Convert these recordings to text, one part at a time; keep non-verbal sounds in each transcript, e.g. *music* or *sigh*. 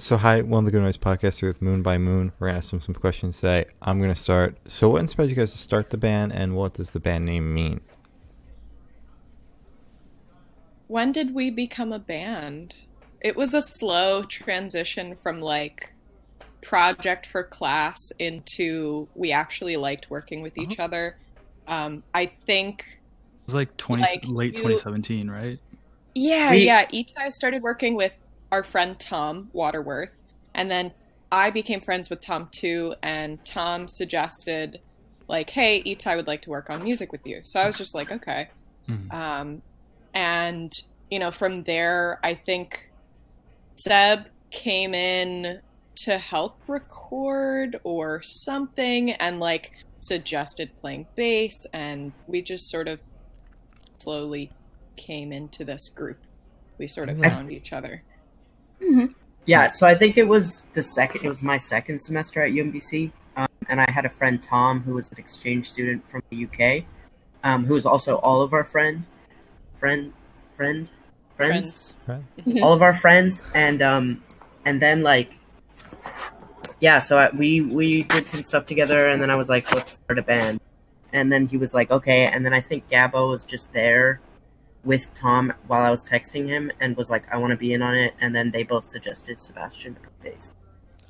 So hi, one of the Good Noise podcasts here with Moon by Moon. We're gonna ask them some questions today. I'm gonna start. So, what inspired you guys to start the band, and what does the band name mean? When did we become a band? It was a slow transition from like project for class into we actually liked working with each other. Um, I think It was like 20 Like, late you- 2017, right? Yeah, We- yeah. Itai started working with our friend Tom Waterworth, and then I became friends with Tom too. And Tom suggested, like, "Hey, Itai would like to work on music with you." So I was just like, "Okay." Mhm. Um, and you know, from there, I think Seb came in to help record or something, and like suggested playing bass, and we just sort of slowly came into this group. We sort of found each other. Yeah, so I think it was the second. It was my second semester at UMBC, um, and I had a friend Tom who was an exchange student from the UK, um, who was also all of our friend, friend, friend, friends, Friends. Right. all of our friends, and um, and then like, yeah, so I, we we did some stuff together, and then I was like, let's start a band, and then he was like, okay, and then I think Gabo was just there with Tom while I was texting him and was like, I want to be in on it, and then they both suggested Sebastian to play bass,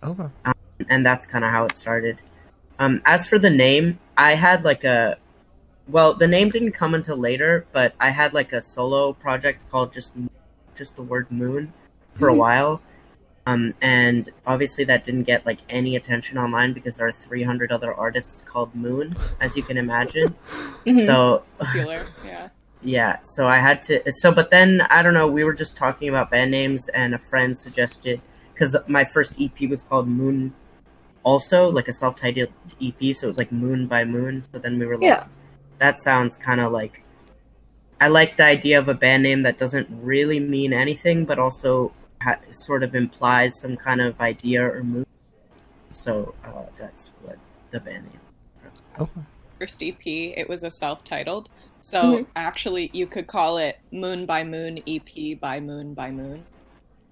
Okay. and that's kind of how it started. Um, as for the name, I had like a, well, the name didn't come until later, but I had like a solo project called just, just the word Moon, for a while. Um, and obviously that didn't get like any attention online because there are 300 other artists called Moon, as you can imagine. Mhm. *laughs* So Popular, yeah. Yeah, so I had to. So, but then I don't know. We were just talking about band names, and a friend suggested because my first EP was called Moon, also like a self-titled EP. So it was like Moon by Moon. So then we were like, Yeah. that sounds kind of like. I like the idea of a band name that doesn't really mean anything, but also ha- sort of implies some kind of idea or mood. So uh, that's what the band name. Okay. First EP, it was a self-titled. So Mhm. actually, you could call it Moon by Moon EP by Moon by Moon.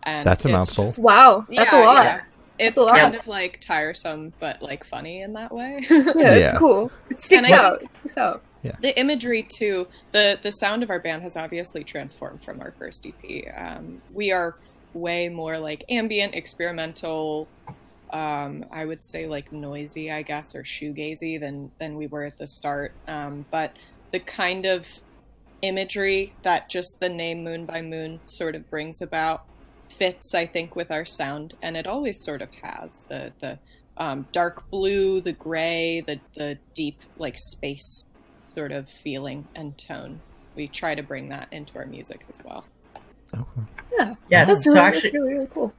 And That's a mouthful. just- Wow, that's Yeah, a lot. yeah. It's a lot. kind of like tiresome, but like funny in that way. *laughs* Yeah, it's Yeah. cool. It sticks And I out. It sticks out. Yeah. the imagery too the the sound of our band has obviously transformed from our first ep um, we are way more like ambient experimental um, i would say like noisy i guess or shoegazy than than we were at the start um, but the kind of imagery that just the name moon by moon sort of brings about fits i think with our sound and it always sort of has the the um, dark blue the gray the the deep like space sort of feeling and tone. We try to bring that into our music as well. Okay. Yeah, Yeah, that's, so really, actually, that's really, really cool.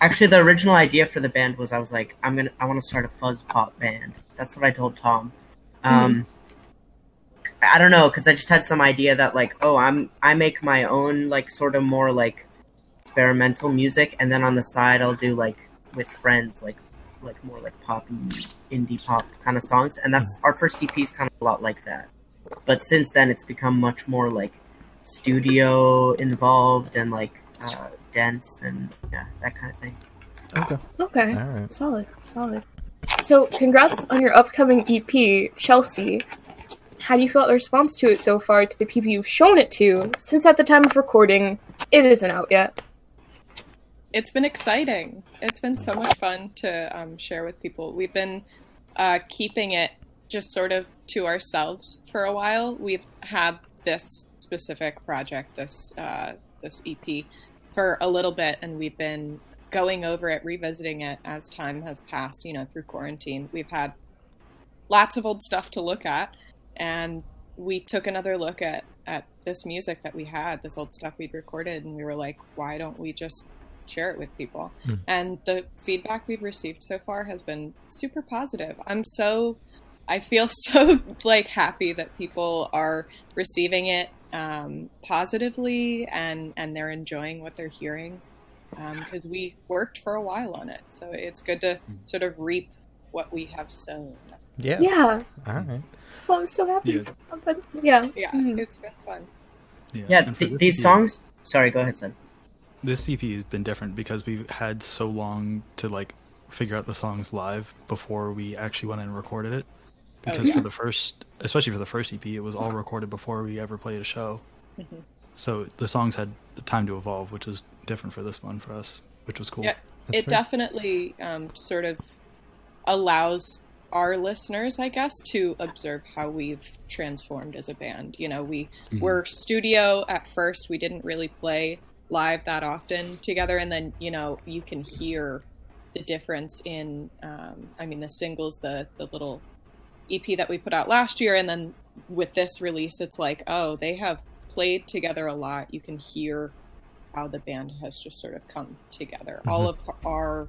Actually, the original idea for the band was I was like, I'm gonna, I want to start a fuzz pop band. That's what I told Tom. Um, I don't know, because I just had some idea that like, oh, I'm, I make my own like sort of more like experimental music, and then on the side I'll do like with friends like, like more like poppy indie pop kind of songs, and that's our first EP is kind of a lot like that. But since then, it's become much more like studio involved and like uh, dense and yeah, that kind of thing. Okay. Okay, All right. solid, solid. So, congrats on your upcoming EP, Chelsea. How do you feel about the response to it so far to the people you've shown it to? Since at the time of recording, it isn't out yet. It's been exciting. It's been so much fun to um, share with people. We've been uh, keeping it just sort of to ourselves for a while. We've had this specific project, this uh, this EP, for a little bit, and we've been going over it, revisiting it as time has passed. You know, through quarantine, we've had lots of old stuff to look at, and we took another look at at this music that we had, this old stuff we'd recorded, and we were like, why don't we just share it with people? Hmm. And the feedback we've received so far has been super positive. I'm so I feel *laughs* so like happy that people are receiving it um, positively and and they're enjoying what they're hearing because we worked for a while on it. So it's good to sort of reap what we have sown. Yeah. Yeah. All right. Well, I'm so happy. Yeah. for- But yeah. Yeah, Mhm. it's been fun. Yeah, and for th- these EP songs. Sorry, go ahead, Sam. this EP has been different because we've had so long to like figure out the songs live before we actually went and recorded it. Oh, Because yeah. for the first, especially for the first EP, it was all recorded before we ever played a show. Mhm. So the songs had time to evolve, which is different for this one for us, which was cool. Yeah. That's it fair. definitely um, sort of allows our listeners, I guess, to observe how we've transformed as a band. You know, we Mhm. were studio at first. We didn't really play live that often together, and then you know you can hear the difference in. Um, I mean, the singles, the the little EP that we put out last year, and then with this release, it's like, oh, they have played together a lot. You can hear how the band has just sort of come together. All of our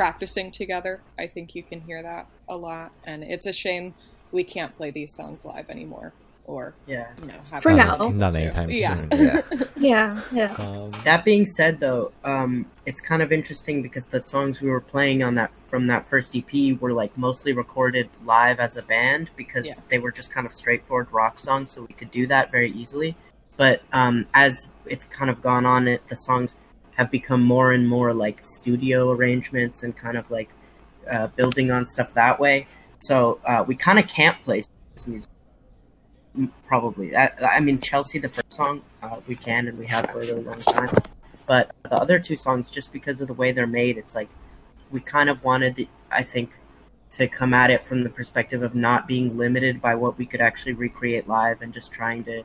practicing together, I think you can hear that a lot. And it's a shame we can't play these songs live anymore or, Yeah. you know, have For now. Not to. anytime yeah. soon. Yeah. *laughs* Yeah, yeah. Um, That being said, though, um, it's kind of interesting because the songs we were playing on that from that first EP were like mostly recorded live as a band because Yeah. they were just kind of straightforward rock songs, so we could do that very easily. But um, as it's kind of gone on, it the songs have become more and more like studio arrangements and kind of like uh, building on stuff that way. So uh, we kind of can't play this music. Probably. I, I mean, Chelsea, the first song, uh, we can and we have for a really long time. But the other two songs, just because of the way they're made, it's like we kind of wanted, I think, to come at it from the perspective of not being limited by what we could actually recreate live and just trying to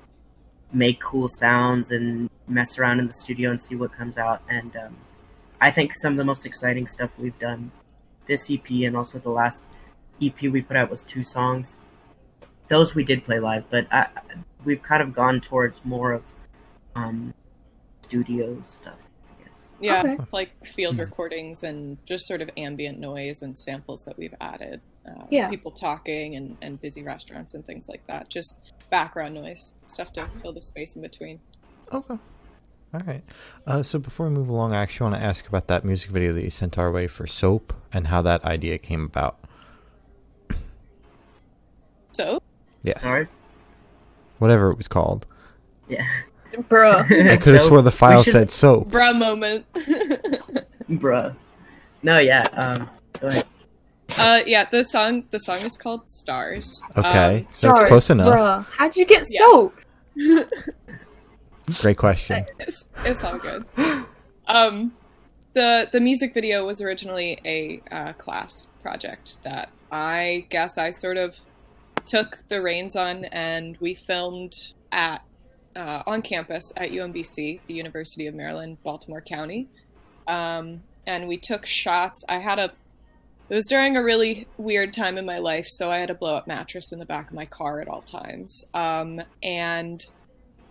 make cool sounds and mess around in the studio and see what comes out. And um, I think some of the most exciting stuff we've done this EP and also the last EP we put out was two songs. Those we did play live, but I, we've kind of gone towards more of um, studio stuff. I guess. Yeah, Okay. like field Hmm. recordings and just sort of ambient noise and samples that we've added. Uh, Yeah. People talking and, and busy restaurants and things like that. Just background noise, stuff to fill the space in between. Okay. All right. Uh, so before we move along, I actually want to ask about that music video that you sent our way for Soap and how that idea came about. So, Yes. Stars? Whatever it was called. Yeah. Bruh. *laughs* I could have swore the file said soap. bruh moment. *laughs* Bruh. No, yeah. Um, go ahead. Uh, yeah, the song the song is called Stars. Okay. Um, so Stars, close enough. Bruh. How'd you get Yeah. soap? Great question. *laughs* it's, it's all good. Um, the the music video was originally a uh, class project that I guess I sort of took the reins on, and we filmed at uh, on campus at UMBC, the University of Maryland, Baltimore County, um, and we took shots. I had a it was during a really weird time in my life, so I had a blow up mattress in the back of my car at all times, um, and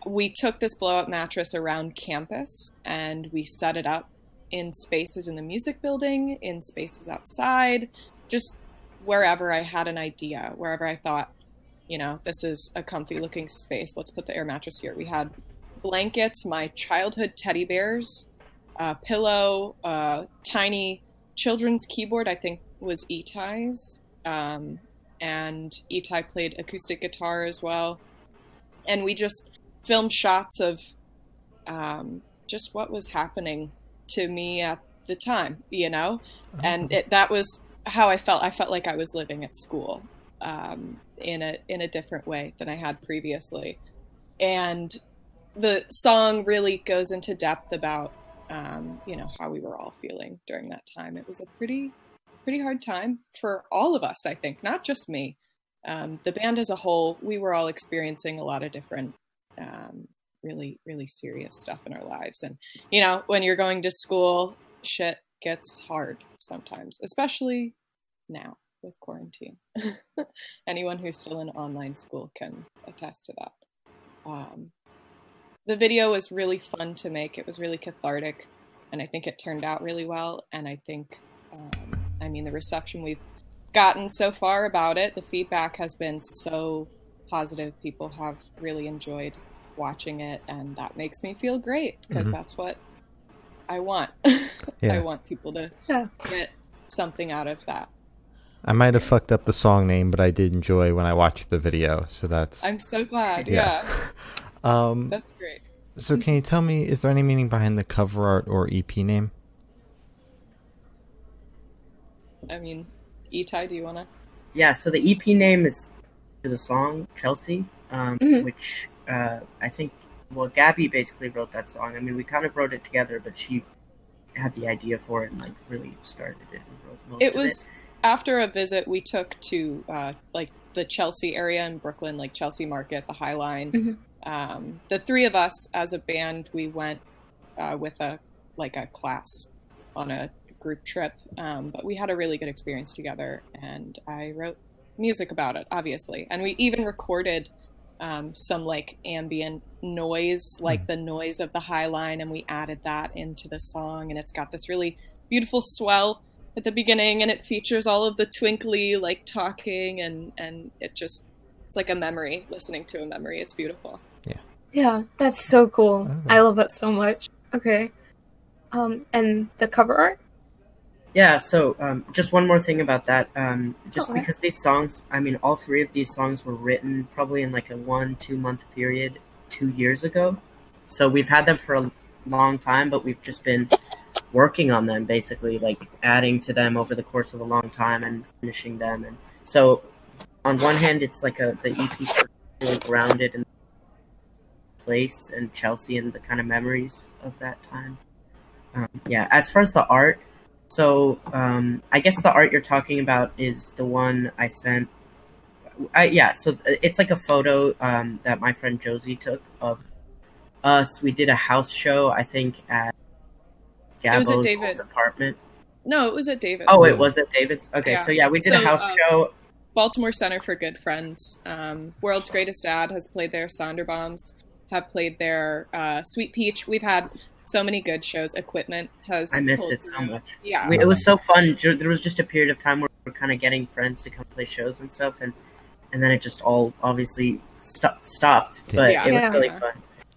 we took this blow up mattress around campus and we set it up in spaces in the music building, in spaces outside, just wherever I had an idea, wherever I thought, you know, this is a comfy looking space. Let's put the air mattress here. We had blankets, my childhood teddy bears, a pillow, a tiny children's keyboard, I think was Itai's. Um, and Itai played acoustic guitar as well. And we just filmed shots of um, just what was happening to me at the time, you know, and it, that was how I felt. I felt like I was living at school um, in a in a different way than I had previously, and the song really goes into depth about um, you know how we were all feeling during that time. It was a pretty pretty hard time for all of us, I think, not just me. Um, the band as a whole, we were all experiencing a lot of different um, really really serious stuff in our lives. And you know when you're going to school shit gets hard sometimes especially now with quarantine. *laughs* Anyone who's still in online school can attest to that. Um, the video was really fun to make. It was really cathartic and i think it turned out really well and i think um, i mean the reception we've gotten so far about it the feedback has been so positive people have really enjoyed watching it and that makes me feel great because Mhm. that's what i want *laughs* Yeah. i want people to Yeah. get something out of that I might have fucked up the song name, but I did enjoy when I watched the video. So that's i'm so glad Yeah. yeah, *laughs* um that's great So can you tell me, is there any meaning behind the cover art or EP name? I mean, Itai, do you want to? Yeah, so the EP name is to the song Chelsea, um, Mhm. which uh, I think, well, Gabby basically wrote that song. I mean, we kind of wrote it together, but she had the idea for it and like really started it. And wrote most It of was after a visit we took to uh, like the Chelsea area in Brooklyn, like Chelsea Market, the High Line. Mhm. Um, the three of us as a band, we went uh, with a like a class on a group trip, um, but we had a really good experience together, and I wrote music about it, obviously, and we even recorded. Um, some like ambient noise, like the noise of the High Line, and we added that into the song, and it's got this really beautiful swell at the beginning and it features all of the twinkly like talking and and it just it's like a memory listening to a memory it's beautiful Yeah, Yeah, that's so cool. Oh. I love that so much. Okay. Um, and the cover art? Yeah, so um, just one more thing about that. Um, just Okay. because these songs, I mean, all three of these songs were written probably in like a one, two month period two years ago. So we've had them for a long time, but we've just been working on them basically, like adding to them over the course of a long time and finishing them. And so, on one hand, it's like a the EP is really grounded in place and Chelsea and the kind of memories of that time. Um, yeah, as far as the art, so um, I guess the art you're talking about is the one I sent. I, yeah, so it's like a photo um, that my friend Josie took of us. We did a house show, I think, at was at Gabo's apartment. no it was at david's Oh, it was at David's. Okay, Yeah. so yeah, we did a house um, show. baltimore center for good friends um, world's greatest dad has played there sonder bombs have played there uh, sweet peach we've had so many good shows equipment has I missed it so much. yeah We, it was so fun. There was just a period of time where we are kind of getting friends to come play shows and stuff, and and then it just all obviously sto- stopped. But Yeah. it was Yeah. really fun.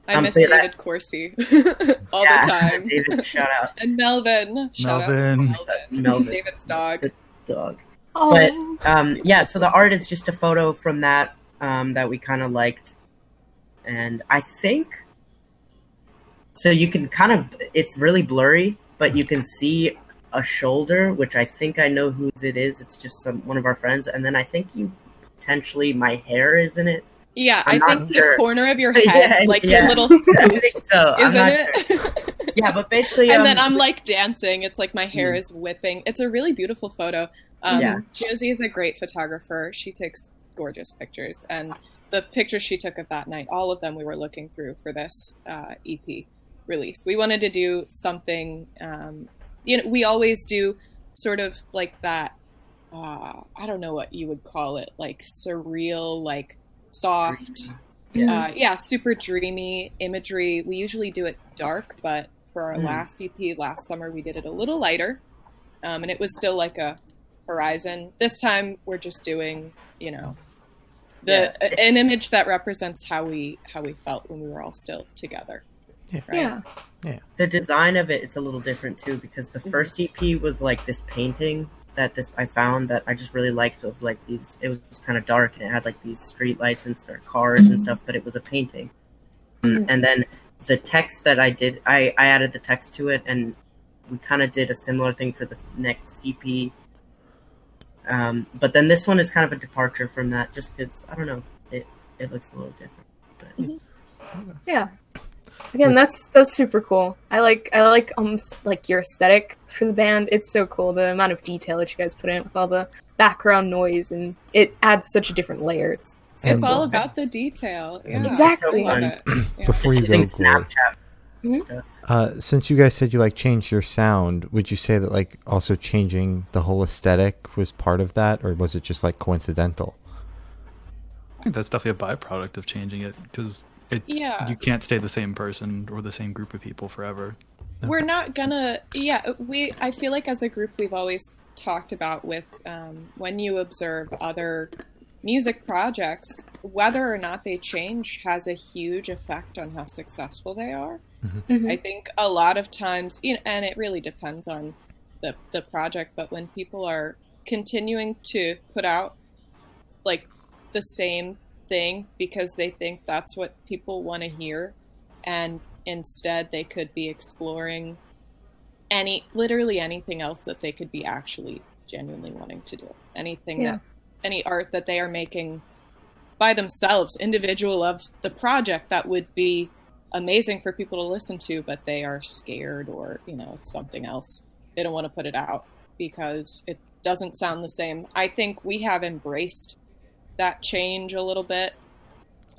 i um, miss so that- david corsi *laughs* all Yeah, the *laughs* time David, shout out, and melvin shout out Melvin. melvin, Melvin. david's dog dog. Oh, But um, yeah, so the art is just a photo from that um, that we kind of liked, and I think so. You can kind of it's really blurry, but you can see a shoulder, which I think I know whose it is. It's just some one of our friends, and then I think you potentially my hair is in it. yeah I'm i think sure. the corner of your *laughs* Yeah, head like yeah. your little *laughs* so. *laughs* Isn't it sure. Yeah, but basically, and um, then I'm like dancing. It's like my hair Mm. is whipping. It's a really beautiful photo. Um, Yeah. Josie is a great photographer. She takes gorgeous pictures, and the pictures she took of that night, all of them we were looking through for this uh, EP release. We wanted to do something. Um, you know, we always do sort of like that. Uh, I don't know what you would call it, like surreal, like soft Yeah. uh, yeah, super dreamy imagery. We usually do it dark, but for our Mm. last EP last summer, we did it a little lighter, um, and it was still like a horizon. This time, we're just doing, you know, the Yeah. an image that represents how we how we felt when we were all still together. Yeah. Right? yeah. the design of it it's a little different too because the Mhm. first EP was like this painting that this I found that I just really liked of like these it was kind of dark and it had like these street lights and sort of cars and stuff but it was a painting Mhm. and then the text that I did I I added the text to it and we kind of did a similar thing for the next EP um, but then this one is kind of a departure from that just because I don't know it it looks a little different but Yeah. Again, that's that's super cool. I like I like almost like your aesthetic for the band. It's so cool the amount of detail that you guys put in with all the background noise and it adds such a different layer. It's so And- It's all cool. about the detail. Yeah, Exactly. I love it. Yeah. Before you go, using Glory, Snapchat Mhm. uh, since you guys said you like changed your sound, would you say that like also changing the whole aesthetic was part of that, or was it just like coincidental? I think that's definitely a byproduct of changing it because it's Yeah. you can't stay the same person or the same group of people forever. we're not gonna yeah we i feel like as a group we've always talked about with um, when you observe other music projects whether or not they change has a huge effect on how successful they are Mhm. i think a lot of times you know, and it really depends on the, the project but when people are continuing to put out like the same thing because they think that's what people want to hear. And instead they could be exploring any literally anything else that they could be actually genuinely wanting to do. Anything Yeah. that any art that they are making by themselves individual of the project that would be amazing for people to listen to but they are scared or you know it's something else. They don't want to put it out because it doesn't sound the same. I think we have embraced that change a little bit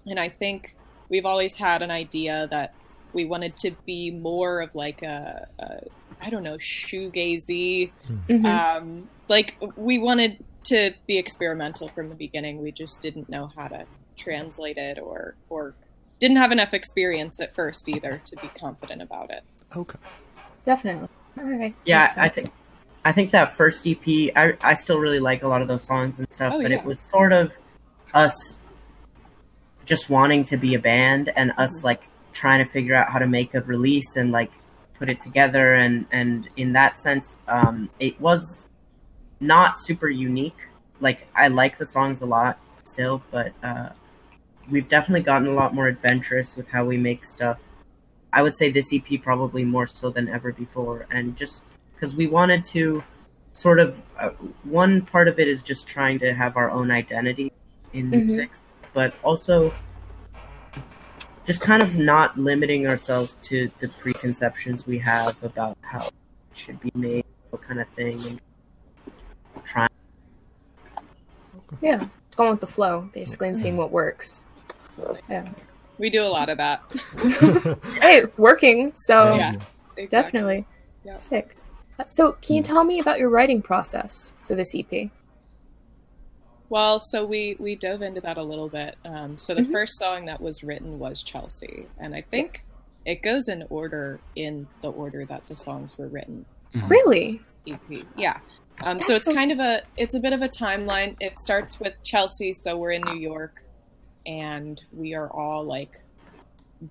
and i think we've always had an idea that we wanted to be more of like a, a I don't know shoegazy Mhm. um, like we wanted to be experimental from the beginning. We just didn't know how to translate it or or didn't have enough experience at first either to be confident about it. Okay. Definitely. Okay. Yeah, I think I think that first EP, I I still really like a lot of those songs and stuff, Oh, but yeah. it was sort of us just wanting to be a band and us Mhm. like trying to figure out how to make a release and like put it together and and in that sense, um, it was not super unique. Like I like the songs a lot still, but uh, we've definitely gotten a lot more adventurous with how we make stuff. I would say this EP probably more so than ever before, and just because we wanted to sort of uh, one part of it is just trying to have our own identity in mm-hmm. music, but also just kind of not limiting ourselves to the preconceptions we have about how it should be made, what kind of thing, and trying. Yeah. Going with the flow, basically, and seeing what works. Yeah. We do a lot of that. *laughs* Hey, it's working, so Yeah. Exactly. definitely. Yeah. Sick. So, can you mm. tell me about your writing process for this E EP? Well, so we we dove into that a little bit. Um, so the Mhm. first song that was written was Chelsea, and I think it goes in order in the order that the songs were written. Mhm. Really? EP. Yeah. Um, so it's so- kind of a it's a bit of a timeline. It starts with Chelsea, so we're in New York, and we are all like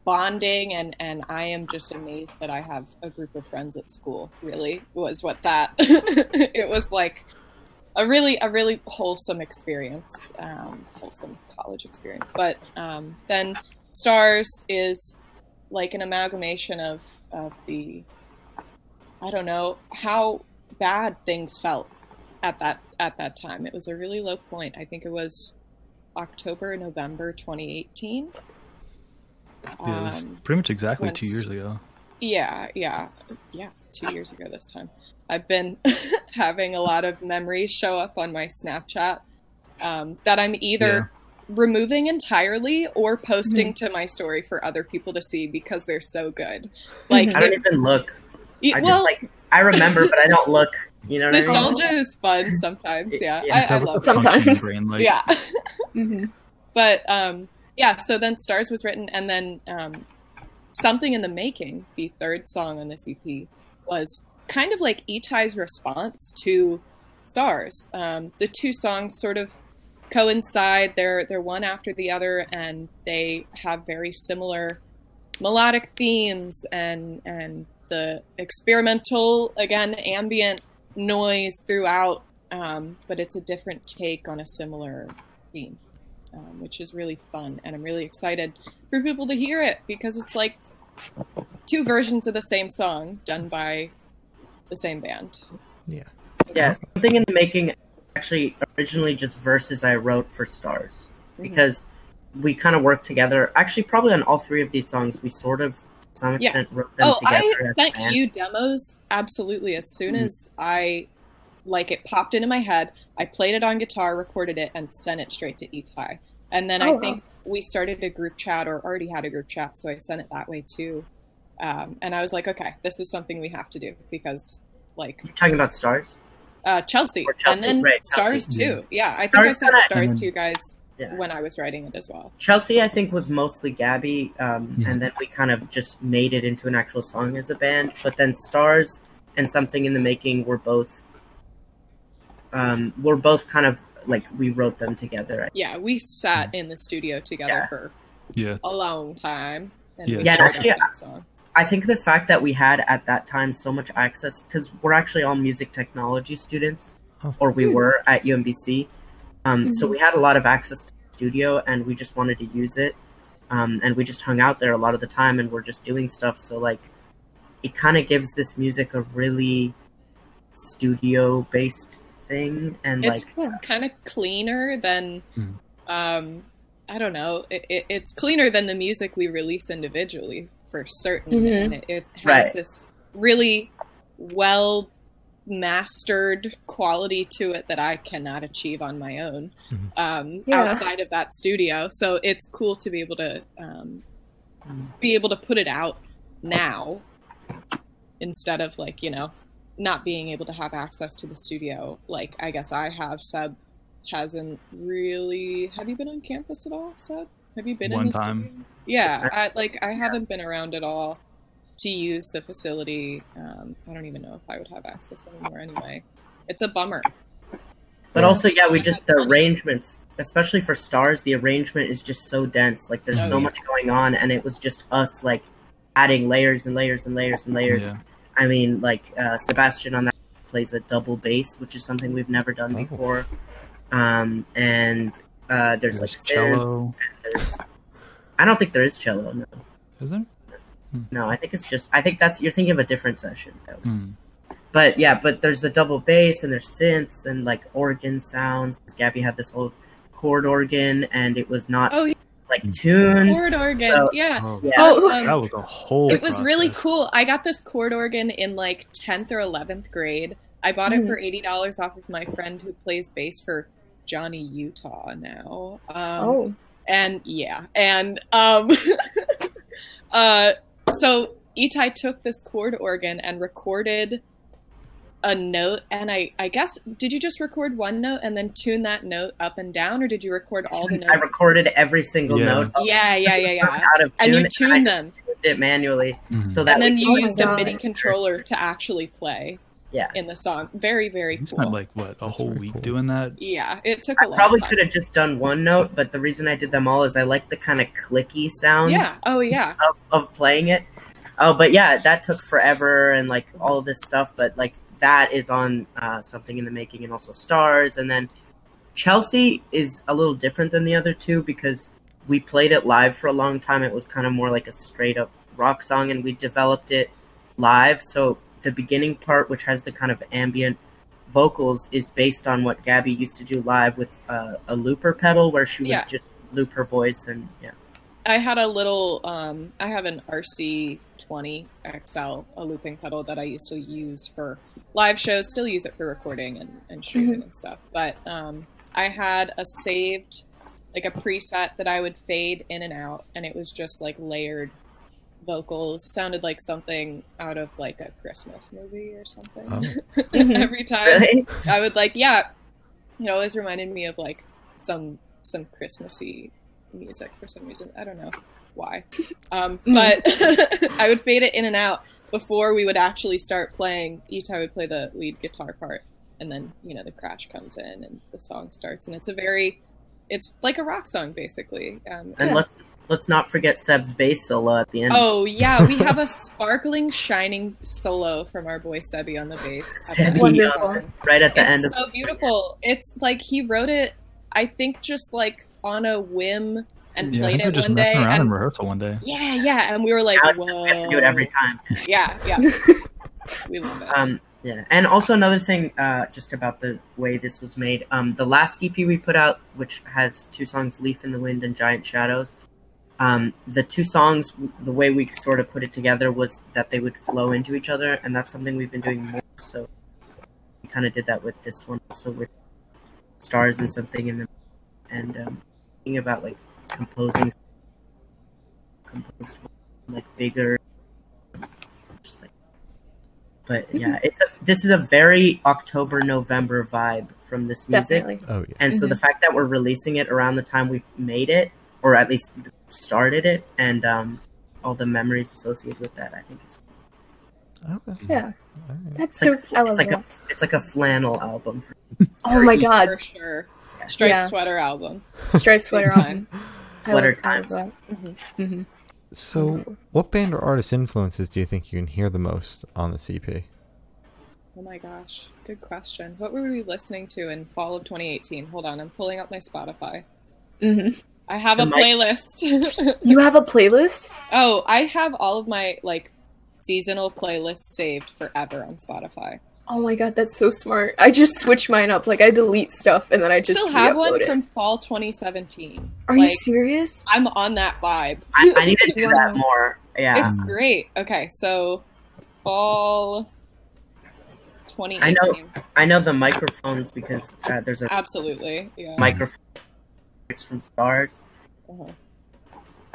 bonding, and and I am just amazed that I have a group of friends at school. Really was what that. *laughs* it was like a really a really wholesome experience, um, wholesome college experience. But um, then Stars is like an amalgamation of of the I don't know how bad things felt at that at that time. It was a really low point. I think it was October, November 2018. Yeah, it was Um, pretty much exactly once- two years ago. yeah, yeah, yeah. Two years ago this time. I've been *laughs* having a lot of memories show up on my Snapchat um, that I'm either removing entirely or posting to my story for other people to see because they're so good. Like, Mhm. I don't even look. y- I well, just like I remember, but I don't look. You know what I mean? nostalgia is fun sometimes. Yeah, Yeah. I, I love it. Sometimes. Brain, like, Yeah. *laughs* Mm-hmm. but um yeah so then stars was written and then um something in the making the third song on this ep was kind of like itai's response to stars um the two songs sort of coincide they're they're one after the other and they have very similar melodic themes and and the experimental again ambient noise throughout um, but it's a different take on a similar theme um, which is really fun. And I'm really excited for people to hear it because it's like two versions of the same song done by the same band. Yeah. Yeah, something in the making. Actually, originally just verses I wrote for Stars Mhm. because we kind of worked together. Actually, probably on all three of these songs, we sort of, to some Yeah. extent, wrote them Oh, together. I as a sent you demos absolutely as soon Mhm. as I like it popped into my head. I played it on guitar, recorded it, and sent it straight to Itai. And then Oh, I wow. think we started a group chat or already had a group chat, so I sent it that way too. Um, and I was like, okay, this is something we have to do because like You're talking about Stars. uh, Chelsea, Chelsea, and then right, Stars Chelsea. too. Yeah, I think I sent kinda- Stars And to you guys Yeah. when I was writing it as well. Chelsea, I think, was mostly Gabby, um, Yeah. and then we kind of just made it into an actual song as a band. But then Stars and Something in the Making were both, um, were both kind of like we wrote them together. Yeah, we sat in the studio together Yeah. for Yeah. a long time. And Yeah. we Yeah, wrote actually, that song. I think the fact that we had at that time so much access, because we're actually all music technology students, Oh. or we Hmm. were at UMBC, um, so Mhm. we had a lot of access to the studio, and we just wanted to use it. um, and we just hung out there a lot of the time, and we're just doing stuff. So like, it kind of gives this music a really studio based thing, and It's like kind of cleaner than Mhm. um i don't know it, it, it's cleaner than the music we release individually for certain Mhm. and it, it has Right. this really well mastered quality to it that i cannot achieve on my own Mhm. um Yeah. outside of that studio so it's cool to be able to um be able to put it out now instead of like you know not being able to have access to the studio like i guess i have sub hasn't really have you been on campus at all seb have you been One in the time. studio? yeah I, like i haven't been around at all to use the facility um, i don't even know if i would have access anymore anyway it's a bummer But also, yeah, we just the arrangements, especially for stars, the arrangement is just so dense. Like there's Oh, so yeah. much going on, and it was just us like adding layers and layers and layers and layers. Yeah. I mean, like uh, Sebastian on that plays a double bass, which is something we've never done Oh. before. Um, and uh, there's, like There's synths, cello. There's, I don't think there is cello. No, Is there? no, I think it's just. I think that's you're thinking of a different session. Though. Hmm. But yeah, but there's the double bass and there's synths and like organ sounds. 'Cause Gabby had this old chord organ and it was not oh yeah, like tuned. chord organ So- yeah Oh, Yeah. So Um, that was a whole. it was really cool. I got this chord organ in like 10th or 11th grade. I bought it Mhm. for $80 off of my friend who plays bass for Johnny Utah now. Um, oh, And yeah. And um, *laughs* uh, so Itai took this chord organ and recorded a note. And I, I guess, did you just record one note and then tune that note up and down? Or did you record all the notes? I recorded every single Yeah. note yeah, yeah, yeah, yeah. *laughs* out of tune, And you tuned I them. tuned it manually. Mhm. So that and then you used a MIDI controller to actually play Yeah. in the song. Very, very We cool. spent like what a That's whole week cool. doing that. yeah, it took a I long probably could have just done one note, but the reason I did them all is I like the kind of clicky sounds Yeah. Oh, yeah. of, of playing it. Oh, but yeah, that took forever and like all of this stuff. But like that is on uh, something in the making, and also stars. And then Chelsea is a little different than the other two because we played it live for a long time. It was kind of more like a straight up rock song, and we developed it live. So the beginning part, which has the kind of ambient vocals, is based on what Gabby used to do live with uh, a looper pedal, where she would Yeah. just loop her voice and yeah. I had a little, um, I have an RC20 XL, a looping pedal that I used to use for live shows, still use it for recording and, and streaming and stuff. But um, I had a saved, like a preset that I would fade in and out, and it was just like layered vocals. Sounded like something out of like a Christmas movie or something. Oh. *laughs* Mhm. Every time. Really? I would like, yeah. It always reminded me of like some some Christmassy music for some reason. I don't know why, um, but *laughs* I would fade it in and out before we would actually start playing. Each I would play the lead guitar part, and then you know the crash comes in and the song starts, and it's a very, it's like a rock song basically. Um, And Yes. let's let's not forget Seb's bass solo at the end. Oh yeah, we have a sparkling, shining solo from our boy Sebi on the bass. at the end of the Wonderful. song. right at the it's end of so beautiful. It's like he wrote it, I think, just like on a whim and Yeah, I played think it were just one day. messing around in And, rehearsal one day. yeah, yeah, and we were like, Now it's- whoa, we have to do it every time. Yeah, yeah, *laughs* we love it. Um, yeah, and also another thing, uh, just about the way this was made. Um, the last EP we put out, which has two songs, "Leaf in the Wind" and "Giant Shadows." Um, the two songs, the way we sort of put it together was that they would flow into each other, and that's something we've been doing more. So we kind of did that with this one, also with stars and something in the and um, thinking about like composing, composed like bigger, just, like, but yeah, it's a this is a very October November vibe from this music, definitely. Oh yeah. and so the fact that we're releasing it around the time we made it, or at least started it, and um, all the memories associated with that, I think is Okay. Yeah, All right. that's it's like, so. I love it's like that. a it's like a flannel album. *laughs* oh my god, for sure. Striped Yeah. sweater album. striped sweater Big on. Sweater times. that. hmm Mhm. So, what band or artist influences do you think you can hear the most on the CP? Oh my gosh, good question. What were we listening to in fall of 2018? Hold on, I'm pulling up my Spotify. Mhm. I have The a mic- playlist. *laughs* You have a playlist? oh, I have all of my like seasonal playlists saved forever on Spotify. Oh my god, that's so smart. I just switch mine up. Like I delete stuff and then I just Still have one it. from fall 2017. Are you serious? I'm on that vibe. I, I need to do *laughs* that more. Yeah. It's great. Okay, so fall 2018. I know- I know the microphones because uh, there's a Absolutely. Yeah. microphone from Stars. Uh-huh.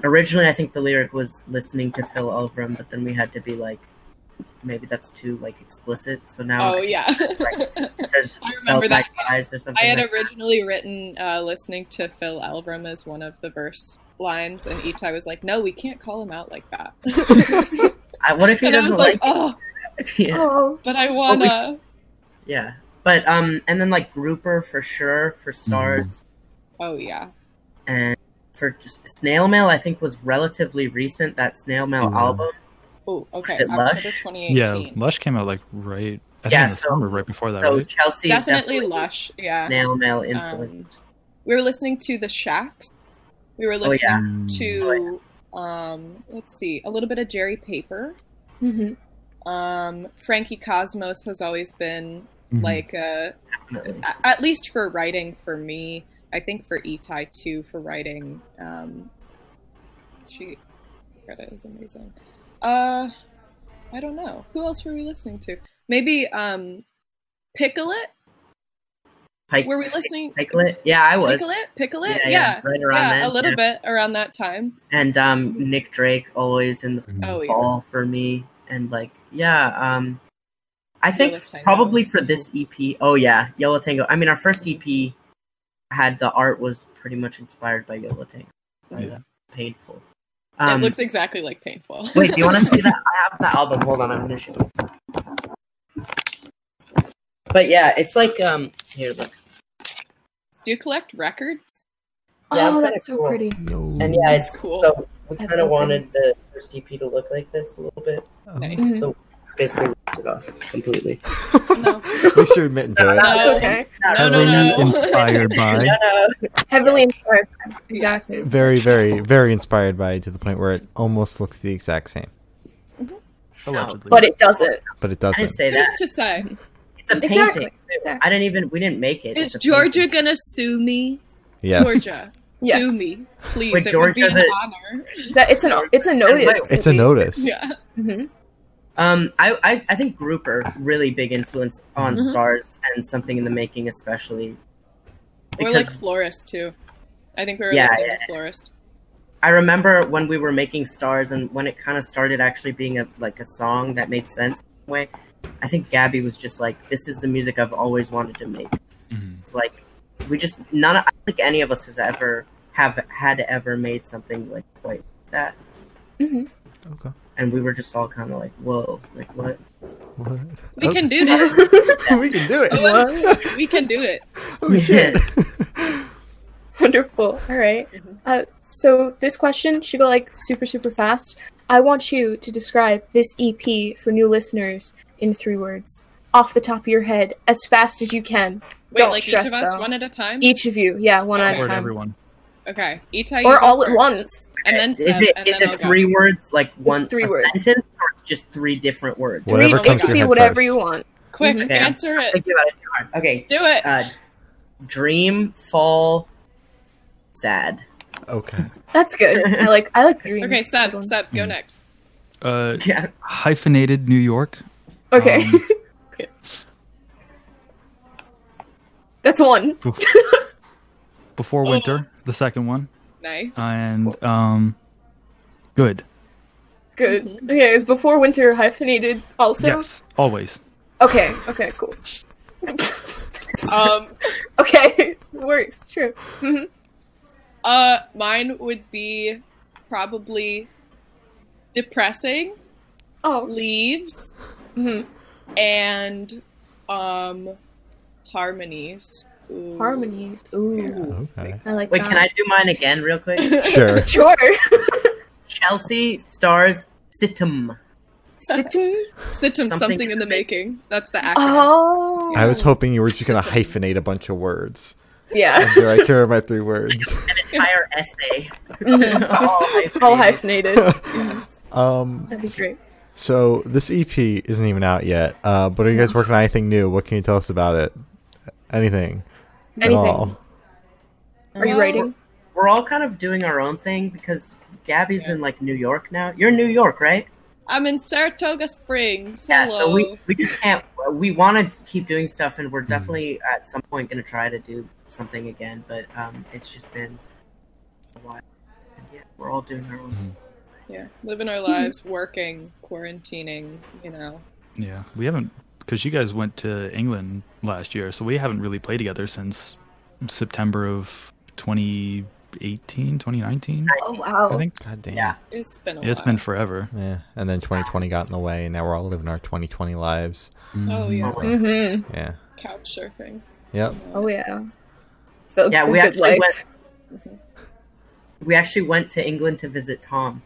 Originally, I think the lyric was listening to Phil Elverum, but then we had to be like, maybe that's too like explicit. So now Oh yeah. it says *laughs* I remember that. eyes or something. I had like that. originally written uh, listening to Phil Elverum as one of the verse lines, and Itai was like, "No, we can't call him out like that." *laughs* I, what if he and doesn't like, like? "Oh, *laughs* yeah. Oh, but I wanna." yeah, but um, and then like Grouper for sure for Stars, Oh yeah. and for Snail Mail, I think was relatively recent. That Snail Mail Mhm. album. Oh, okay. Was it October Lush? 2018. Yeah, Lush came out like right. I think Yeah, in the so- summer, right before that, so right? Chelsea definitely, definitely Lush. Yeah. Snail Mail influence. Um, we were listening to the Shacks. We were Oh, yeah. listening Mm. to um, let's see, a little bit of Jerry Paper. hmm Um, Frankie Cosmos has always been Mhm. like a- at least for writing for me. I think for Itai too for writing. Um, she credit is amazing. Uh, I don't know who else were we listening to. Maybe um, Picklet. Pike, Were we listening? Pikelet? Yeah, I was. Picklet, Picklet, Yeah, yeah, yeah, right around yeah, then, a little yeah. bit around that time. and um, Nick Drake always in the Mhm. Oh yeah, fall for me, and like yeah, um, I think probably for this EP. Oh yeah, Yo La Tengo. I mean, our first EP had the art was pretty much inspired by Yo La Tengo. Yeah. Painful. it Um, looks exactly like Painful. *laughs* wait, do you want to see that? *laughs* I have the album. Hold on, I'm gonna show you. But yeah, it's like um here look. Do you collect records? Yeah, oh, kinda that's so cool. pretty. No. And yeah, it's Cool. So we That's kind so of wanted the first EP to look like this a little bit. Oh. Nice. So basically ripped it off completely. No, *laughs* At least you're admitting to it. That's No. okay. no, no, Heavily no. inspired *laughs* by. No, no. Heavily inspired. Exactly. Very, very, very inspired by to the point where it almost looks the exact same, Allegedly. But it doesn't. but it doesn't. didn't say Who's that. to say? It's a painting. Exactly. I didn't even. We didn't make it. Is Georgia painting. gonna sue me? Yes. Georgia, Yes. sue me, please. Wait, it would be an the- honor. That- It's an it's a notice. It's a notice. Yeah. hmm Um, I, I I think Grouper really big influence on Mhm. Stars and something in the making, especially. Or like Florist too. I think we were Yeah, listening yeah. to Florist. I remember when we were making Stars and when it kind of started actually being a like a song that made sense in way. I think Gabby was just like, "This is the music I've always wanted to make." Mhm. It's like we just none. I don't think any of us has ever have had ever made something like quite that, hmm Okay. And we were just all kind of like, "Whoa, like what?" What? We Okay. can do *laughs* this. we can do it. What? we can do it. Oh shit. *laughs* Wonderful. All right. Mhm. Uh, so this question should go like super super fast. I want you to describe this EP for new listeners in three words, off the top of your head, as fast as you can. Wait, Don't like each stress, of us, though. one at a time. Each of you, yeah, one at a time, everyone. Okay, Itai, you or go all at first. once. and then is Seb, it and is then it I'll go. three words like one three a words. sentence or it's just three different words? Whatever Three, comes it to could be your head whatever first. you want. Quick, Mhm. Yeah. answer it. Think about it too hard. Okay, Do it. uh, dream, fall, sad. Okay. That's good. I like I like dreams. okay, That's a good Seb. Seb, go Mm. next. Uh, Yeah. hyphenated New York. Okay, Um, *laughs* that's one. *laughs* Before winter, the second one, Nice. and um, good. Good. Okay, is before winter hyphenated also? Yes, always. Okay. Okay. Cool. *laughs* um, okay, *laughs* works. True. hmm uh, mine would be probably depressing, Oh. leaves, hmm and um, harmonies. Ooh. Harmonies. Ooh. Okay. I like Wait, that. can I do mine again, real quick? *laughs* Sure. *laughs* Sure. *laughs* Chelsea stars Situm. Situm. Situm, something, Something in the making. That's the acronym. Oh. I was hoping you were just gonna hyphenate a bunch of words. Yeah. After I care my three words. An entire essay. Mhm. Just all hyphenated. Yes. Um, That'd be great. so this EP isn't even out yet. Uh, but are you guys working on anything new? What can you tell us about it? Anything? At Anything. all? Are you Well, writing? We're all kind of doing our own thing because Gabby's in like New York now. You're in New York, right? I'm in Saratoga Springs. Yeah. So we we just can't. We want to keep doing stuff, and we're definitely at some point going to try to do something again. But um, it's just been a while. And yeah, we're all doing our own. yeah, living our lives, working, quarantining. You know. Yeah, we haven't because you guys went to England last year, so we haven't really played together since September of 2018, 2019. Oh I wow. think. God damn. Yeah. It's been a Yeah, it's while. been forever. Yeah. And then 2020 got in the way, and now we're all living our 2020 lives. Oh yeah, Mm-hmm. Yeah. couch surfing. Yep. Oh yeah. The, Yeah, we good actually life. went. We actually went to England to visit Tom.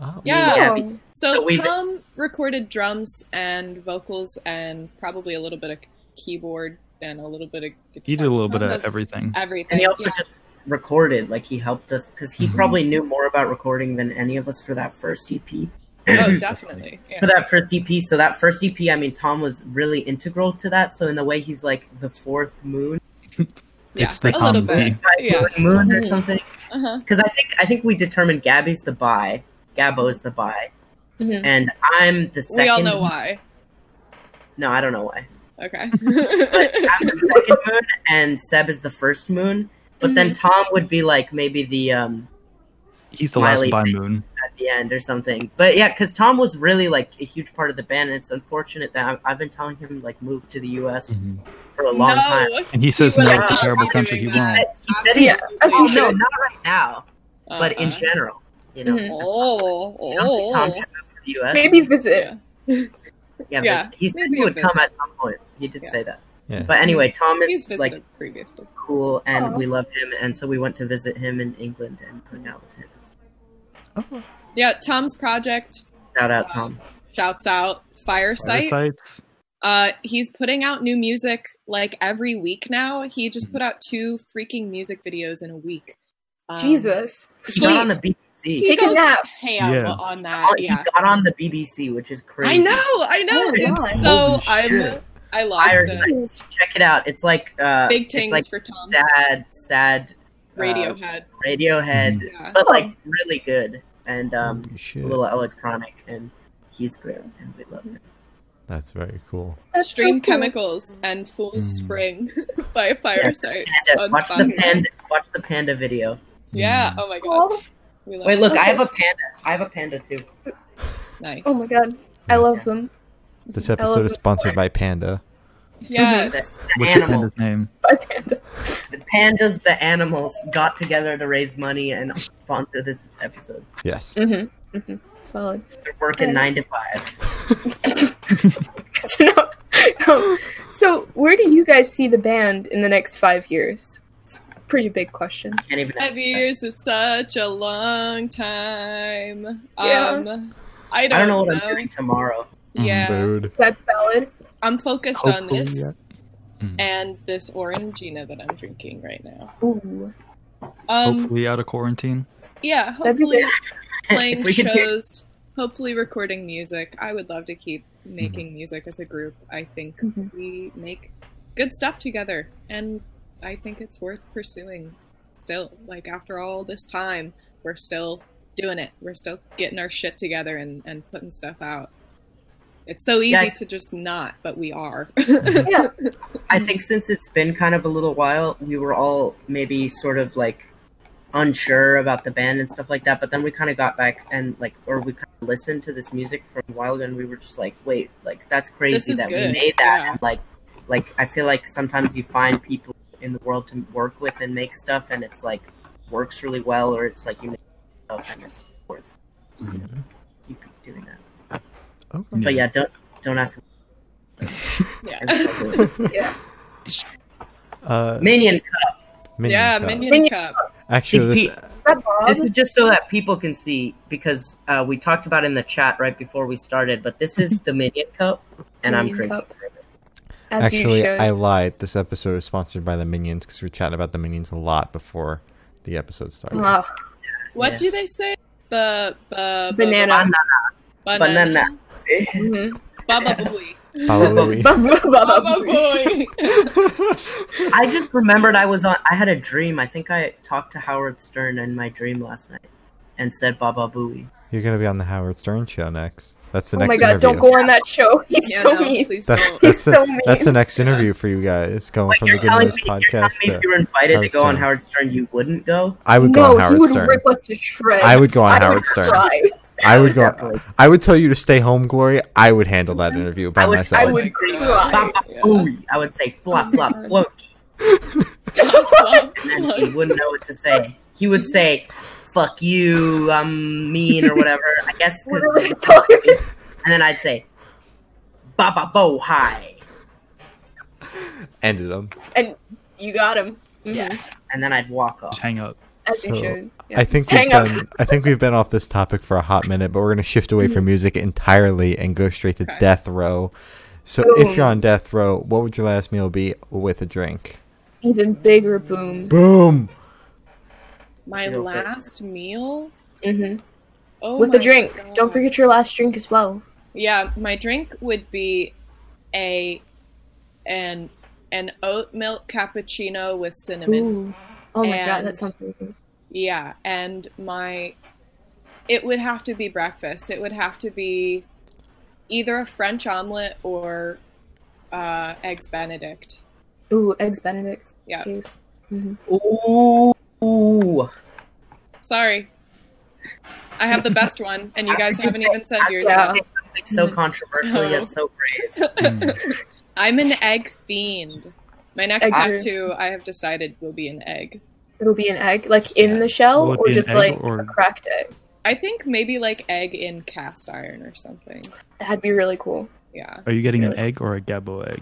Oh, Yeah. Yeah. So, So Tom recorded drums and vocals and probably a little bit of keyboard and a little bit of guitar. He did a little bit of everything. Everything. And he also yeah. just recorded, like he helped us because he Mhm. probably knew more about recording than any of us for that first EP. Oh, *coughs* definitely. Yeah. for that first EP. So that first EP, I mean, Tom was really integral to that. So in the way, he's like the fourth moon, *laughs* yeah, It's the a little bit. Yeah. moon or something. Uh-huh. Because I think I think we determined Gabby's the bi, Gabbo is the bi, Mhm. and I'm the second. We all know why. No, I don't know why. Okay. *laughs* But I'm the *laughs* second moon, and Seb is the first moon. But then Tom would be like maybe the um He's the last Smiley by moon. at the end or something. But yeah, because Tom was really like a huge part of the band, and it's unfortunate that I've, I've been telling him like move to the U.S. for a long no. time. And he says He no, it's a terrible country. He doing won't. that. He said he, Yeah, as oh, you no, not right now, but in Uh-uh. general, you know. Mhm. Oh, I don't think Tom oh. should move to the U.S. Maybe visit. Yeah. *laughs* yeah, yeah, he said maybe he a would come at some point. He did Yeah. say that. Yeah. But anyway, Tom is like previously. cool, and Aw. we love him, and so we went to visit him in England and hung out with him. Oh, Yeah, Tom's project. Shout out, Tom. Shouts out Firesight. Parasites. Uh, he's putting out new music like every week now. He just put out two freaking music videos in a week. Um, Jesus. He got on the BBC. He Take a nap. ham Yeah. on that. Oh, he Yeah, got on the BBC, which is crazy. I know, I know. Oh it's so I'm. I lost Iron it. Knights. Check it out. It's like uh, Big things like for Tom. sad, sad uh, Radiohead. Radiohead, Yeah. but like really good and um, a little electronic, and he's great, and we love him. That's very cool. That's so Stream cool. Chemicals and Fool's Mm. Spring *laughs* by Firesight. Panda, on watch the panda. Watch the panda video. Yeah. Mm. Oh my god. We love Wait, it. look, I have a panda. I have a panda too. Nice. oh my god. I love them. This love episode is sponsored part. by Panda. Yes. The, the What's animal, panda's name? Bye, Panda. the pandas, the animals got together to raise money and sponsor this episode. Yes. Mm-hmm. Mm-hmm. Solid. They're working And- nine to five. *laughs* Good to know. Um, so, where do you guys see the band in the next five years? It's a pretty big question. Five years is such a long time. Yeah. Um, I I don't, I don't know what I'm doing tomorrow. Yeah, Dude. That's valid. I'm focused on this yeah. Mhm. and this orangina that I'm drinking right now. Ooh. Um, Hopefully out of quarantine. yeah, hopefully *laughs* playing If we could shows, hopefully recording music. I would love to keep making music as a group. I think Mhm. we make good stuff together, and I think it's worth pursuing. Still, like after all this time, we're still doing it. We're still getting our shit together and and putting stuff out. It's so easy Yeah. to just not, but we are. *laughs* Yeah. *laughs* I think since it's been kind of a little while, we were all maybe sort of like unsure about the band and stuff like that. But then we kind of got back and like, or we kind of listened to this music for a while ago, and we were just like, wait, like that's crazy that we made that. yeah. And like, like I feel like sometimes you find people in the world to work with and make stuff, and it's like works really well, or it's like you make stuff and it's worth you know, keep doing that. Okay. But yeah, don't don't ask. *laughs* yeah. Yeah. *laughs* *laughs* Uh, Minion Minion yeah, Cup. Minion, Minion- Cup. Actually, this, Is that This is just so that people can see because uh, we talked about it in the chat right before we started. But this is the Minion Cup, and I'm drinking. Cup. it. As you Actually, should. I lied. This episode is sponsored by the Minions because we were chatting about the Minions a lot before the episode started. Oh, What Yes. do they say? The the Banana. Banana. Mm-hmm. banana. Baba Booey. *laughs* Baba Louie. Baba Baba Booey. I just remembered I was on. I had a dream. I think I talked to Howard Stern in my dream last night, and said Baba Booey. You're gonna be on the Howard Stern show next. That's the Oh next my god, interview. don't go on that show. He's Yeah, so no, mean. please That- don't. that's, the, so mean. that's the next interview for you guys, going Wait, from you're the Good News you're podcast me if you were invited Howard to go on Howard Stern, you wouldn't go? I would go no, on he Howard would Stern. rip us to shreds. I would go on I Howard would Stern. cry. I would go. Definitely. I would tell you to stay home, Glory. I would handle that mm-hmm. interview by I would- myself. I would cry. Yeah. I would say flop flop oh float. *laughs* And then he wouldn't know what to say. He would say, "Fuck you, I'm mean" or whatever. I guess *laughs* What because. are we talking? And then I'd say, "Baba Bo hi," Ended them. And you got him. Mhm. Yeah. and then I'd walk off. Just hang up. As you So, should. I think Hang we've up. been. I think we've been off this topic for a hot minute, but we're gonna shift away from music entirely and go straight to Okay. death row. So, Boom. if you're on death row, what would your last meal be with a drink? Even bigger boom. Boom. My Zero last meal. hmm Oh With a drink. God. Don't forget your last drink as well. Yeah, my drink would be a an an oat milk cappuccino with cinnamon. Ooh. Oh my god, And- that sounds amazing. Yeah, and my it would have to be breakfast. It would have to be either a French omelet or uh, eggs Benedict. Ooh, eggs Benedict. Yeah. Taste. hmm Ooh. Sorry, I have the best one, and you guys haven't even said yours Yeah. yet. Something so Mhm. controversial No. yet so brave. *laughs* I'm an egg fiend. My next Eggs are- tattoo, I have decided, will be an egg. It'll be an egg, like in the shell, or just like or- a cracked egg. I think maybe like egg in cast iron or something. That'd be really cool. Yeah, Are you getting an Really? egg or a gabbo egg?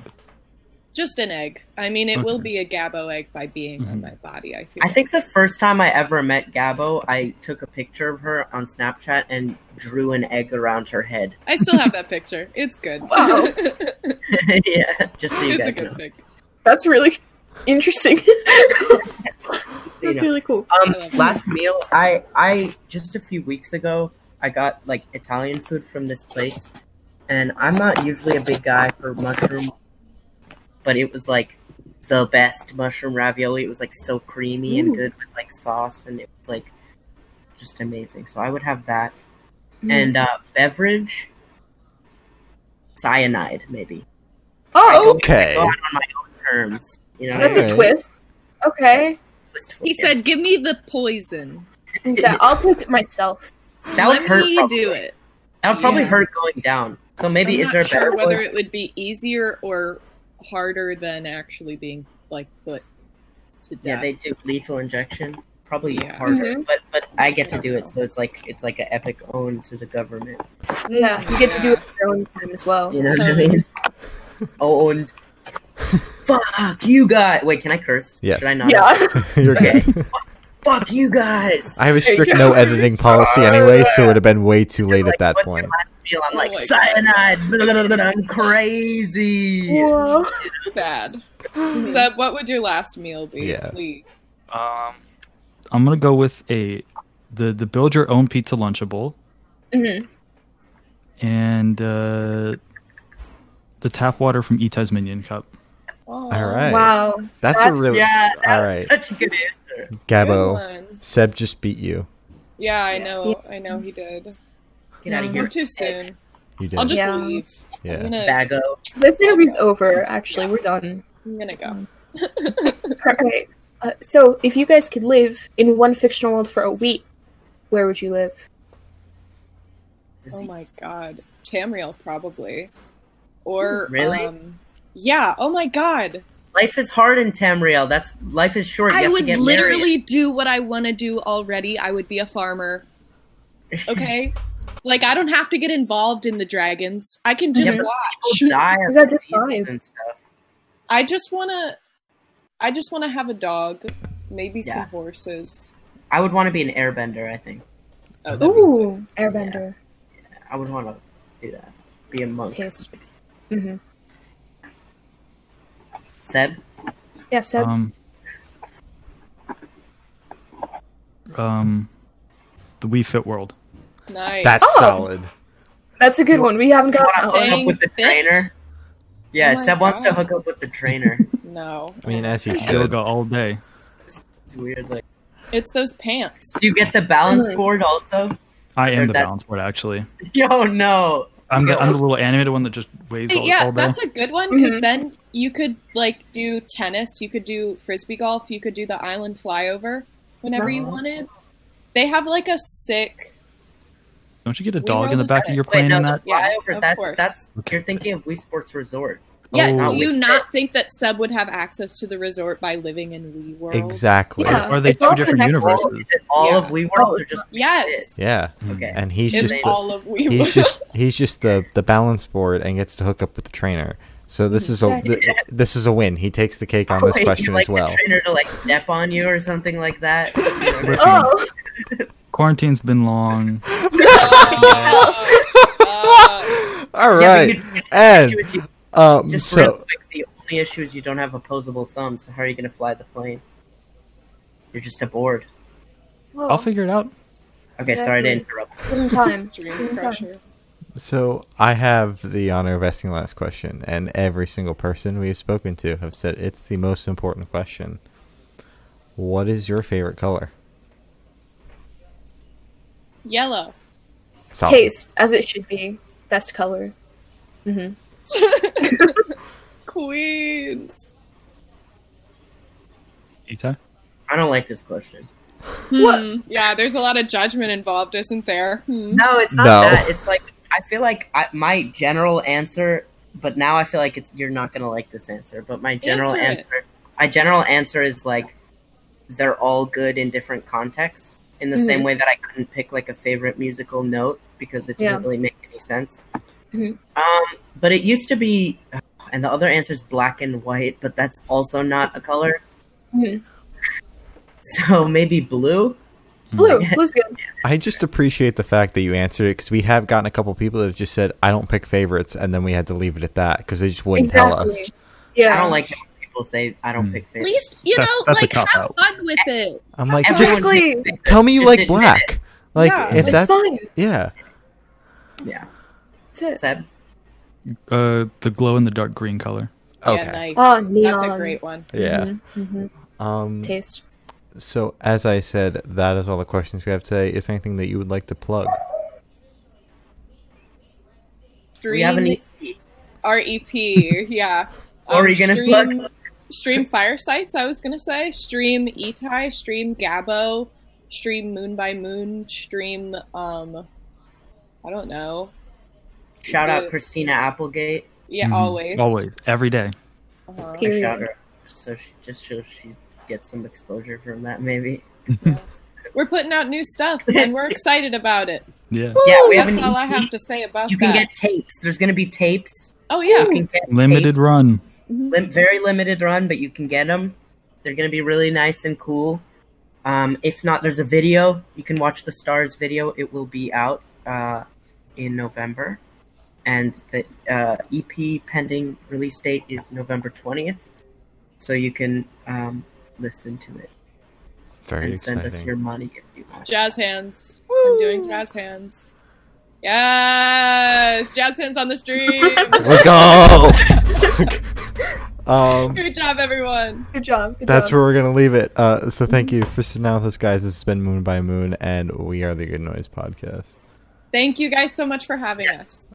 Just an egg. I mean, it will be a Gabo egg by being on Mhm. my body. I feel. I think the first time I ever met Gabo, I took a picture of her on Snapchat and drew an egg around her head. I still have that picture. It's good. Wow. *laughs* yeah, just so you it's a guys good know. pic. That's really interesting. *laughs* You *laughs* That's know. really cool. Um, last meal, I I just a few weeks ago, I got like Italian food from this place, and I'm not usually a big guy for mushroom, but it was like the best mushroom ravioli. It was like so creamy and good with like sauce, and it was like just amazing. So I would have that, Mm. and uh, beverage, cyanide maybe. oh, Okay. Go on my own terms. You know, that's Okay. a twist. Okay. He said, "Give me the poison. And so I'll take it myself. that would Let hurt. me probably. do it." That would probably Yeah. hurt going down. So maybe I'm is not there a sure better whether choice? it would be easier or harder than actually being like put to death. Yeah, they do lethal injection. Probably Yeah. harder, Mhm. but but I get to do it, so it's like it's like an epic own to the government. Yeah, you get to do it your own time as well. You know what I mean? *laughs* Owned. Fuck you guys! Wait, can I curse? Yes. Should I not? Yeah. *laughs* You're Okay. good. *laughs* Fuck you guys! I have a strict no editing policy anyway, so it would have been way too late Like, at that point. Your last meal? I'm Oh like my cyanide. blah, blah, blah, blah, I'm crazy. Whoa. *laughs* bad. *sighs* Seb, what would your last meal be? Yeah. Please. Um, I'm gonna go with a the the build your own pizza lunchable mm-hmm. and uh, the tap water from Itai's Minion Cup. Oh, All right. Wow. That's, a really Yeah, that all such a good answer. Good Gabo. Seb just beat you. Yeah, I Yeah. know. I know he did. Get out of here. Too soon. You did. I'll just Yeah. leave. I'm yeah. gonna. Bago. This interview's over, actually. We're done. I'm gonna go. Alright. Uh, so, if you guys could live in one fictional world for a week, where would you live? Oh my god, Tamriel probably, or Really? Um, yeah. Oh my god. Life is hard in Tamriel. That's life is short. You I would get literally do what I want to do already. I would be a farmer. *laughs* Okay. like I don't have to get involved in the dragons. I can just Yeah, watch. *laughs* Die Is that just diseases fine? and stuff. I just wanna. I just want to have a dog, maybe some horses. I would want to be an airbender. I think Oh, that'd be sick. Ooh, Airbender. I would want to do that. Be a monk. Taste. hmm Seb? Yeah, Seb. Um, um, the Wii Fit World. Nice. That's Oh. solid. That's a good one. We haven't got gotten want to out. hook up with the Fit? trainer? Yeah, Oh my Seb wants to God. hook up with the trainer. *laughs* no. I mean, as you should. Yoga all day. It's weird. Like, It's those pants. do you get the balance board also? I Or am the that- balance board actually. *laughs* Yo, no. I'm the, I'm the little animated one that just waves all, yeah, all day. that's a good one because Mhm. then you could like do tennis, you could do frisbee golf, you could do the island flyover whenever you Uh-huh. wanted. They have like a sick. Don't you get a dog in the the back set. of your Wait, plane no, in that? Yeah, flyover. of that's course. that's. You're thinking of Wii Sports Resort. Yeah, Oh. do you Wii not think that Seb would have access to the resort by living in Wii World? Exactly. Yeah. Or are they It's two different connected. Oh, universes? is it all Yeah. of Wii World Oh, or just Yes, Yeah. Okay. And he's it's just the, all of Wii World. he's just he's just the the balance board and gets to hook up with the trainer. So this is a Exactly. th- this is a win. He takes the cake on this Wait, *laughs* question like as well. The trainer to like step on you or something like that. *laughs* Oh, Quarantine's been long. *laughs* Uh, All Yeah, you- and you- um, just real so quick, the only issue is you don't have opposable thumbs. So how are you going to fly the plane? You're just a board. Whoa. I'll figure it out. Okay, sorry to Exactly. interrupt. Give him time. *laughs* Dream crusher. so I have the honor of asking the last question, and every single person we have spoken to have said it's the most important question. What is your favorite color? Yellow. Solid. Taste, as it should be. Best color. hmm *laughs* Queens. Ita? I don't like this question. What? Hmm. Yeah, there's a lot of judgment involved, isn't there? Hmm. No, it's not No. that. It's like I feel like I, my general answer, but now I feel like it's you're not gonna like this answer. But my general Answer it. answer, my general answer is like they're all good in different contexts. In the same Mhm. way that I couldn't pick like a favorite musical note because it doesn't Yeah. really make any sense. Mhm. Um, but it used to be, and the other answer is black and white, but that's also not a color. Mhm. *laughs* So maybe blue. Blue. *laughs* Blue's good. I just appreciate the fact that you answered it because we have gotten a couple people that have just said I don't pick favorites, and then we had to leave it at that because they just wouldn't tell us. Yeah. I don't like people say I don't Hmm. pick At favorites. least, you That's- know, that's like, have out. fun with it. I'm like, Everyone just tell me you Just like admit black. Like Yeah. if It's that, fine. yeah. Yeah. That's it. Seb? Uh, the glow in the dark green color. Okay. Yeah, nice. Oh, That's a great one. Yeah. Mm-hmm. Um. Taste. So as I said, that is all the questions we have today. Is there anything that you would like to plug? Stream We have an EP. our EP. yeah. *laughs* What are Um, you gonna stream, plug? Stream Fire Sites, I was gonna say. Stream Itai, stream Gabo, stream Moon by Moon, stream um I don't know. Shout out Christina Applegate. Yeah, Mhm. always. Always. Every day. Uh-huh. I Period. shout her so she just so she gets some exposure from that maybe. We're putting out new stuff *laughs* and we're excited about it. Yeah. Yeah, we have That's all I have to say about that. You can that. get tapes. There's gonna be tapes. oh yeah. You can get Limited tapes. run. Lim- very limited run, but you can get them. They're gonna be really nice and cool. Um, if not, there's a video. You can watch the Stars video. It will be out uh, in November, and the uh, EP pending release date is November twentieth. So you can um, listen to it Very and send us your money if you want. Jazz hands. I'm doing jazz hands. Yes, jazz hands on the stream. *laughs* Let's go. *laughs* um, Good job, everyone. Good job. Good that's job. where we're gonna leave it. Uh, so thank you for sitting down with us, guys. This has been Moon by Moon, and we are the Good Noise Podcast. Thank you guys so much for having us.